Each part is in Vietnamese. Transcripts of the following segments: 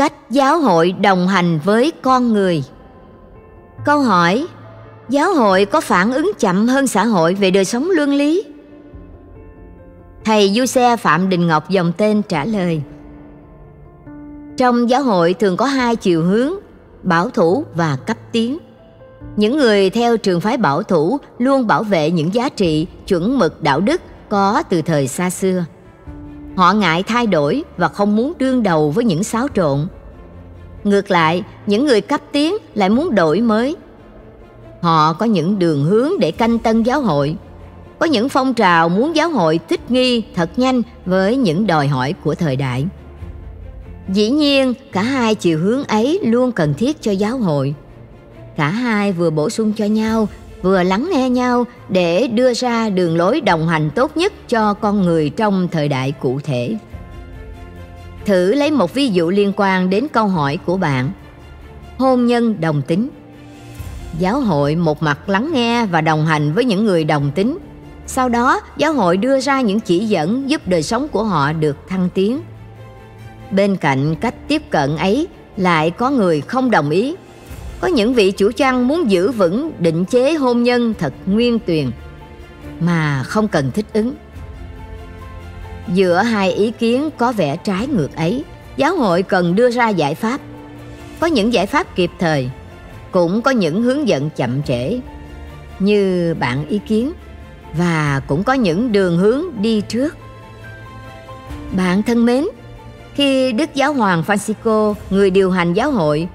cách giáo hội đồng hành với con người. Câu hỏi, giáo hội có phản ứng chậm hơn xã hội về đời sống luân lý? Thầy du xe phạm đình ngọc dòng tên trả lời, trong giáo hội thường có hai chiều hướng, bảo thủ và cấp tiến. Những người theo trường phái bảo thủ luôn bảo vệ những giá trị chuẩn mực đạo đức có từ thời xa xưa họ ngại thay đổi và không muốn đương đầu với những xáo trộn. Ngược lại, những người cấp tiến lại muốn đổi mới. Họ có những đường hướng để canh tân giáo hội. Có những phong trào muốn giáo hội thích nghi thật nhanh với những đòi hỏi của thời đại. Dĩ nhiên, cả hai chiều hướng ấy luôn cần thiết cho giáo hội. Cả hai vừa bổ sung cho nhau vừa lắng nghe nhau để đưa ra đường lối đồng hành tốt nhất cho con người trong thời đại cụ thể. Thử lấy một ví dụ liên quan đến câu hỏi của bạn. Hôn nhân đồng tính. Giáo hội một mặt lắng nghe và đồng hành với những người đồng tính. Sau đó, giáo hội đưa ra những chỉ dẫn giúp đời sống của họ được thăng tiến. Bên cạnh cách tiếp cận ấy, lại có người không đồng ý có những vị chủ trang muốn giữ vững định chế hôn nhân thật nguyên tuyền mà không cần thích ứng. Giữa hai ý kiến có vẻ trái ngược ấy, giáo hội cần đưa ra giải pháp. Có những giải pháp kịp thời, cũng có những hướng dẫn chậm trễ, như bạn ý kiến, và cũng có những đường hướng đi trước. Bạn thân mến, khi đức giáo hoàng francisco, người điều hành giáo hội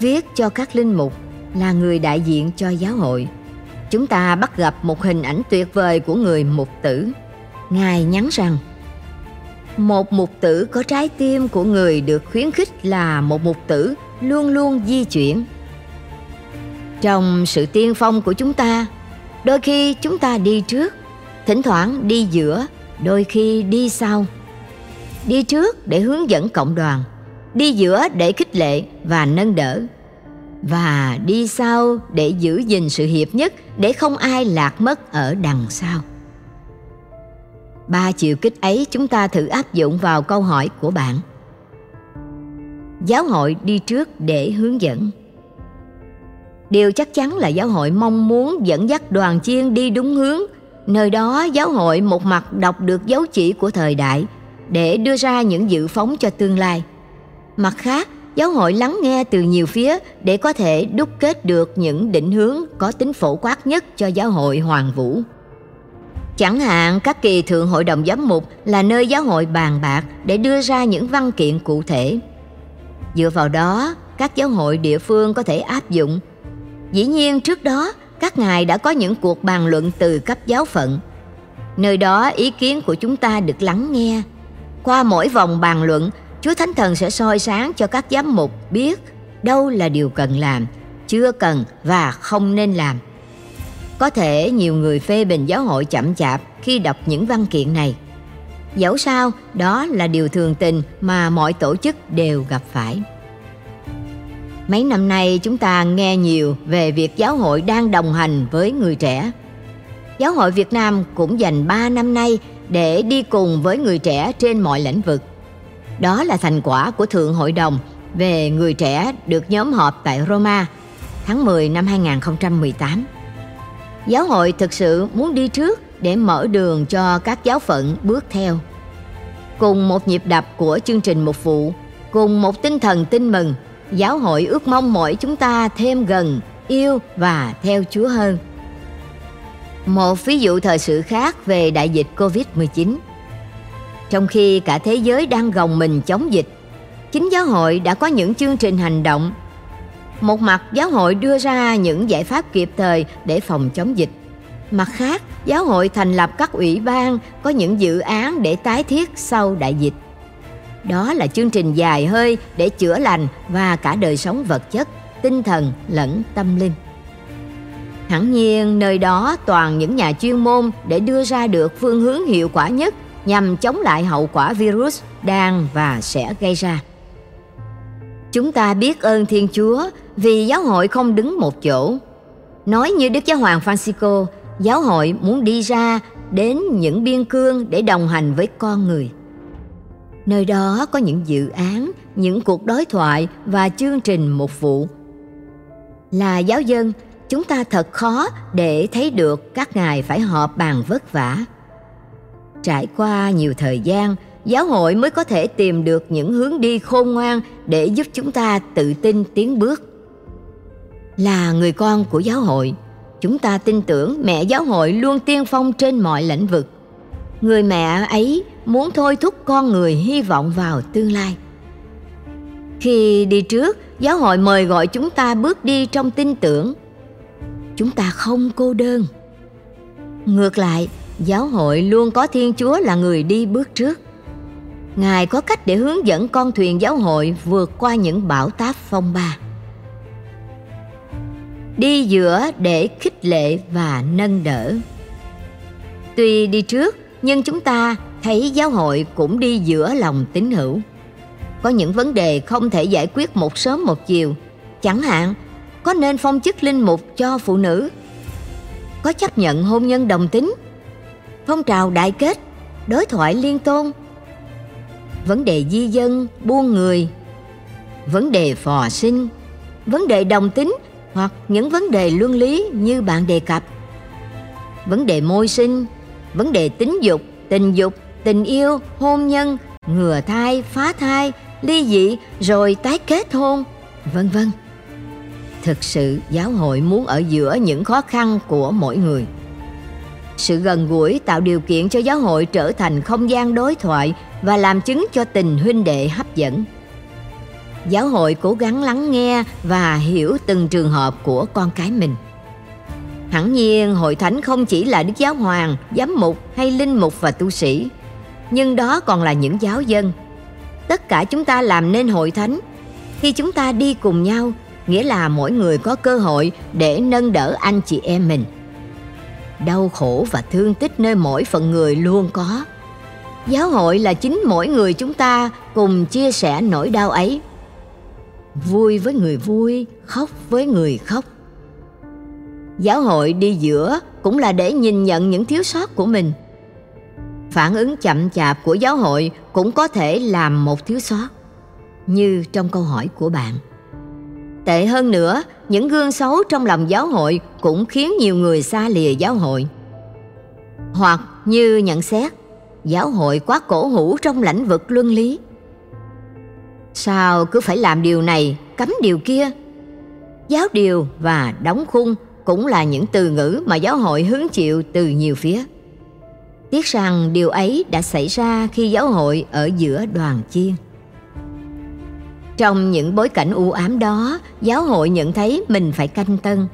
viết cho các linh mục là người đại diện cho giáo hội. Chúng ta bắt gặp một hình ảnh tuyệt vời của người mục tử. Ngài nhắn rằng, một mục tử có trái tim của người được khuyến khích là một mục tử luôn luôn di chuyển. Trong sự tiên phong của chúng ta, đôi khi chúng ta đi trước, thỉnh thoảng đi giữa, đôi khi đi sau. Đi trước để hướng dẫn cộng đoàn, đi giữa để khích lệ và nâng đỡ và đi sau để giữ gìn sự hiệp nhất để không ai lạc mất ở đằng sau. Ba chiều kích ấy chúng ta thử áp dụng vào câu hỏi của bạn. Giáo hội đi trước để hướng dẫn. Điều chắc chắn là giáo hội mong muốn dẫn dắt đoàn chiên đi đúng hướng. Nơi đó giáo hội một mặt đọc được dấu chỉ của thời đại để đưa ra những dự phóng cho tương lai. Mặt khác giáo hội lắng nghe từ nhiều phía để có thể đúc kết được những định hướng có tính phổ quát nhất cho giáo hội hoàng vũ. Chẳng hạn, các kỳ thượng hội đồng giám mục là nơi giáo hội bàn bạc để đưa ra những văn kiện cụ thể. Dựa vào đó, các giáo hội địa phương có thể áp dụng. Dĩ nhiên, trước đó, các ngài đã có những cuộc bàn luận từ cấp giáo phận. Nơi đó ý kiến của chúng ta được lắng nghe. Qua mỗi vòng bàn luận chúa thánh thần sẽ soi sáng cho các giám mục biết đâu là điều cần làm, chưa cần và không nên làm. Có thể nhiều người phê bình giáo hội chậm chạp khi đọc những văn kiện này. Dẫu sao, đó là điều thường tình mà mọi tổ chức đều gặp phải. Mấy năm nay, chúng ta nghe nhiều về việc giáo hội đang đồng hành với người trẻ. Giáo hội việt nam cũng dành 3 năm nay để đi cùng với người trẻ trên mọi lĩnh vực đó là thành quả của Thượng Hội đồng về người trẻ được nhóm họp tại Roma tháng 10 năm 2018. Giáo hội thực sự muốn đi trước để mở đường cho các giáo phận bước theo. Cùng một nhịp đập của chương trình mục vụ, cùng một tinh thần tin mừng, giáo hội ước mong mỗi chúng ta thêm gần, yêu và theo Chúa hơn. Một ví dụ thời sự khác về đại dịch Covid-19 trong khi cả thế giới đang gồng mình chống dịch, chính giáo hội đã có những chương trình hành động. Một mặt giáo hội đưa ra những giải pháp kịp thời để phòng chống dịch. Mặt khác, giáo hội thành lập các ủy ban có những dự án để tái thiết sau đại dịch. Đó là chương trình dài hơi để chữa lành và cả đời sống vật chất, tinh thần lẫn tâm linh. Hẳn nhiên nơi đó toàn những nhà chuyên môn để đưa ra được phương hướng hiệu quả nhất nhằm chống lại hậu quả virus đang và sẽ gây ra. Chúng ta biết ơn Thiên Chúa vì giáo hội không đứng một chỗ. Nói như Đức Giáo Hoàng Francisco, giáo hội muốn đi ra đến những biên cương để đồng hành với con người. Nơi đó có những dự án, những cuộc đối thoại và chương trình mục vụ. Là giáo dân, chúng ta thật khó để thấy được các ngài phải họp bàn vất vả. Trải qua nhiều thời gian, giáo hội mới có thể tìm được những hướng đi khôn ngoan để giúp chúng ta tự tin tiến bước. Là người con của giáo hội, chúng ta tin tưởng mẹ giáo hội luôn tiên phong trên mọi lĩnh vực. Người mẹ ấy muốn thôi thúc con người hy vọng vào tương lai. Khi đi trước, giáo hội mời gọi chúng ta bước đi trong tin tưởng. Chúng ta không cô đơn. Ngược lại, giáo hội luôn có Thiên Chúa là người đi bước trước. Ngài có cách để hướng dẫn con thuyền giáo hội vượt qua những bão táp phong ba. Đi giữa để khích lệ và nâng đỡ. Tuy đi trước, nhưng chúng ta thấy giáo hội cũng đi giữa lòng tín hữu. Có những vấn đề không thể giải quyết một sớm một chiều, chẳng hạn có nên phong chức linh mục cho phụ nữ, có chấp nhận hôn nhân đồng tính, phong trào đại kết, đối thoại liên tôn, vấn đề di dân, buôn người, vấn đề phò sinh, vấn đề đồng tính hoặc những vấn đề luân lý như bạn đề cập. Vấn đề môi sinh, vấn đề tính dục, tình dục, tình yêu, hôn nhân, ngừa thai, phá thai, ly dị rồi tái kết hôn, vân vân. Thực sự giáo hội muốn ở giữa những khó khăn của mỗi người. Sự gần gũi tạo điều kiện cho giáo hội trở thành không gian đối thoại và làm chứng cho tình huynh đệ hấp dẫn. Giáo hội cố gắng lắng nghe và hiểu từng trường hợp của con cái mình. Hẳn nhiên hội thánh không chỉ là đức giáo hoàng, giám mục hay linh mục và tu sĩ, nhưng đó còn là những giáo dân. Tất cả chúng ta làm nên hội thánh. Khi chúng ta đi cùng nhau, nghĩa là mỗi người có cơ hội để nâng đỡ anh chị em mình. Đau khổ và thương tích nơi mỗi phần người luôn có. Giáo hội là chính mỗi người chúng ta cùng chia sẻ nỗi đau ấy. Vui với người vui, khóc với người khóc giáo hội đi giữa cũng là để nhìn nhận những thiếu sót của mình phản ứng chậm chạp của giáo hội cũng có thể làm một thiếu sót như trong câu hỏi của bạn tệ hơn nữa, những gương xấu trong lòng giáo hội cũng khiến nhiều người xa lìa giáo hội hoặc như nhận xét, giáo hội quá cổ hủ trong lĩnh vực luân lý sao cứ phải làm điều này, cấm điều kia giáo điều và đóng khung cũng là những từ ngữ mà giáo hội hứng chịu từ nhiều phía. Tiếc rằng điều ấy đã xảy ra khi giáo hội ở giữa đoàn chiên. Trong những bối cảnh u ám đó, giáo hội nhận thấy mình phải canh tân.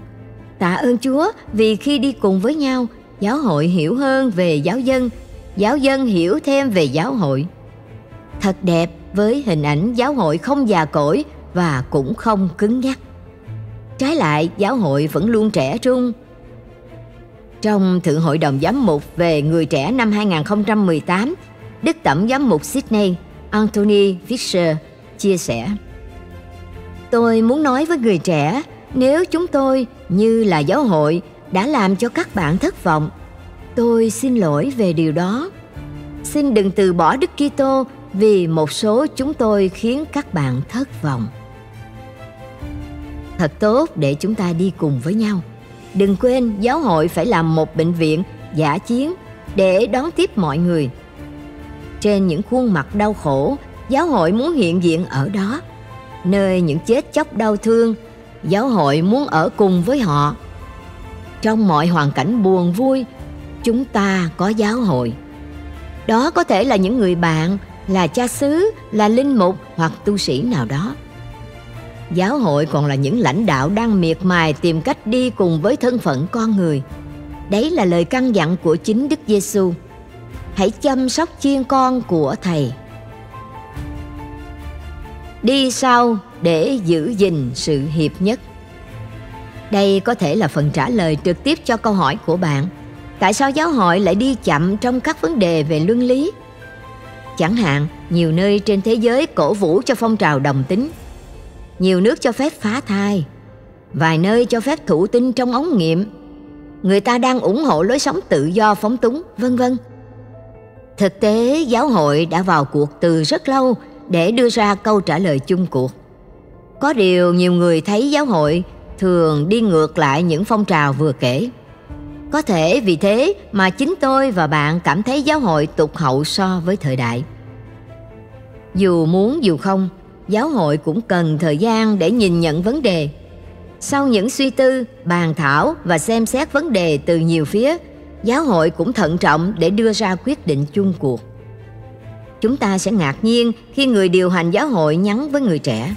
Tạ ơn Chúa vì khi đi cùng với nhau, giáo hội hiểu hơn về giáo dân, giáo dân hiểu thêm về giáo hội. Thật đẹp với hình ảnh giáo hội không già cỗi và cũng không cứng nhắc. Trái lại, giáo hội vẫn luôn trẻ trung. Trong Thượng hội đồng giám mục về người trẻ năm 2018, Đức Tổng giám mục Sydney Anthony Fisher chia sẻ Tôi muốn nói với người trẻ, nếu chúng tôi như là giáo hội đã làm cho các bạn thất vọng, tôi xin lỗi về điều đó. Xin đừng từ bỏ Đức Kitô vì một số chúng tôi khiến các bạn thất vọng thật tốt để chúng ta đi cùng với nhau. Đừng quên giáo hội phải làm một bệnh viện giả chiến để đón tiếp mọi người. Trên những khuôn mặt đau khổ, giáo hội muốn hiện diện ở đó. Nơi những chết chóc đau thương, giáo hội muốn ở cùng với họ. Trong mọi hoàn cảnh buồn vui, chúng ta có giáo hội. Đó có thể là những người bạn, là cha xứ, là linh mục hoặc tu sĩ nào đó giáo hội còn là những lãnh đạo đang miệt mài tìm cách đi cùng với thân phận con người. Đấy là lời căn dặn của chính Đức Giêsu. Hãy chăm sóc chiên con của Thầy. Đi sau để giữ gìn sự hiệp nhất. Đây có thể là phần trả lời trực tiếp cho câu hỏi của bạn. Tại sao giáo hội lại đi chậm trong các vấn đề về luân lý? Chẳng hạn, nhiều nơi trên thế giới cổ vũ cho phong trào đồng tính nhiều nước cho phép phá thai, vài nơi cho phép thụ tinh trong ống nghiệm. Người ta đang ủng hộ lối sống tự do phóng túng, vân vân. Thực tế, giáo hội đã vào cuộc từ rất lâu để đưa ra câu trả lời chung cuộc. Có điều nhiều người thấy giáo hội thường đi ngược lại những phong trào vừa kể. Có thể vì thế mà chính tôi và bạn cảm thấy giáo hội tụt hậu so với thời đại. Dù muốn dù không, giáo hội cũng cần thời gian để nhìn nhận vấn đề. Sau những suy tư, bàn thảo và xem xét vấn đề từ nhiều phía, giáo hội cũng thận trọng để đưa ra quyết định chung cuộc. Chúng ta sẽ ngạc nhiên khi người điều hành giáo hội nhắn với người trẻ.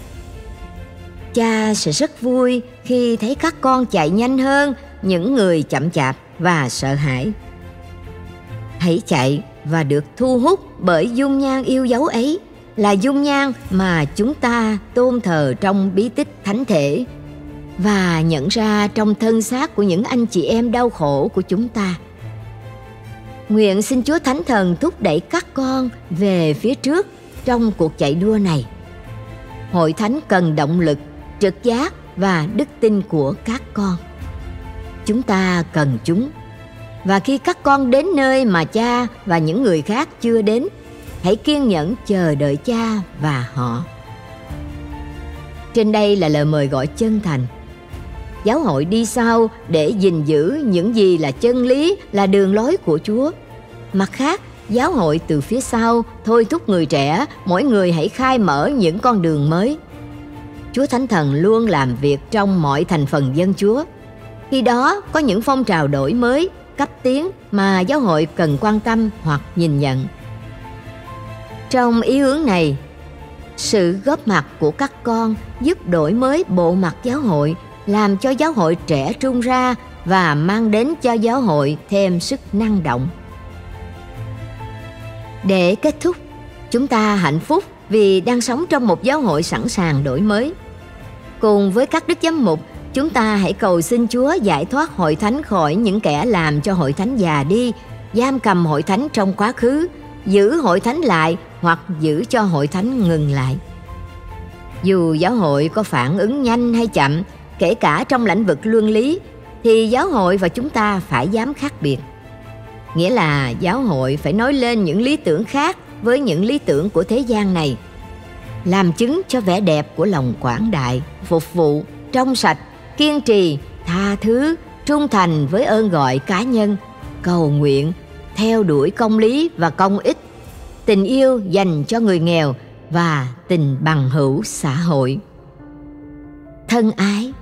Cha sẽ rất vui khi thấy các con chạy nhanh hơn những người chậm chạp và sợ hãi. Hãy chạy và được thu hút bởi dung nhan yêu dấu ấy, là dung nhan mà chúng ta tôn thờ trong bí tích thánh thể và nhận ra trong thân xác của những anh chị em đau khổ của chúng ta. Nguyện xin Chúa Thánh Thần thúc đẩy các con về phía trước trong cuộc chạy đua này. Hội thánh cần động lực, trực giác và đức tin của các con. Chúng ta cần chúng. Và khi các con đến nơi mà cha và những người khác chưa đến, hãy kiên nhẫn chờ đợi cha và họ. Trên đây là lời mời gọi chân thành. Giáo hội đi sau để gìn giữ những gì là chân lý, là đường lối của Chúa. Mặt khác, giáo hội từ phía sau thôi thúc người trẻ, mỗi người hãy khai mở những con đường mới. Chúa Thánh Thần luôn làm việc trong mọi thành phần dân Chúa. Khi đó có những phong trào đổi mới, cấp tiến mà giáo hội cần quan tâm hoặc nhìn nhận. Trong ý hướng này, sự góp mặt của các con giúp đổi mới bộ mặt giáo hội, làm cho giáo hội trẻ trung ra và mang đến cho giáo hội thêm sức năng động. Để kết thúc, chúng ta hạnh phúc vì đang sống trong một giáo hội sẵn sàng đổi mới. Cùng với các đức giám mục, chúng ta hãy cầu xin Chúa giải thoát hội thánh khỏi những kẻ làm cho hội thánh già đi, giam cầm hội thánh trong quá khứ, giữ hội thánh lại hoặc giữ cho hội thánh ngừng lại. Dù giáo hội có phản ứng nhanh hay chậm, kể cả trong lĩnh vực luân lý, thì giáo hội và chúng ta phải dám khác biệt. Nghĩa là giáo hội phải nói lên những lý tưởng khác với những lý tưởng của thế gian này. Làm chứng cho vẻ đẹp của lòng quảng đại, phục vụ, trong sạch, kiên trì, tha thứ, trung thành với ơn gọi cá nhân, cầu nguyện, theo đuổi công lý và công ích tình yêu dành cho người nghèo và tình bằng hữu xã hội thân ái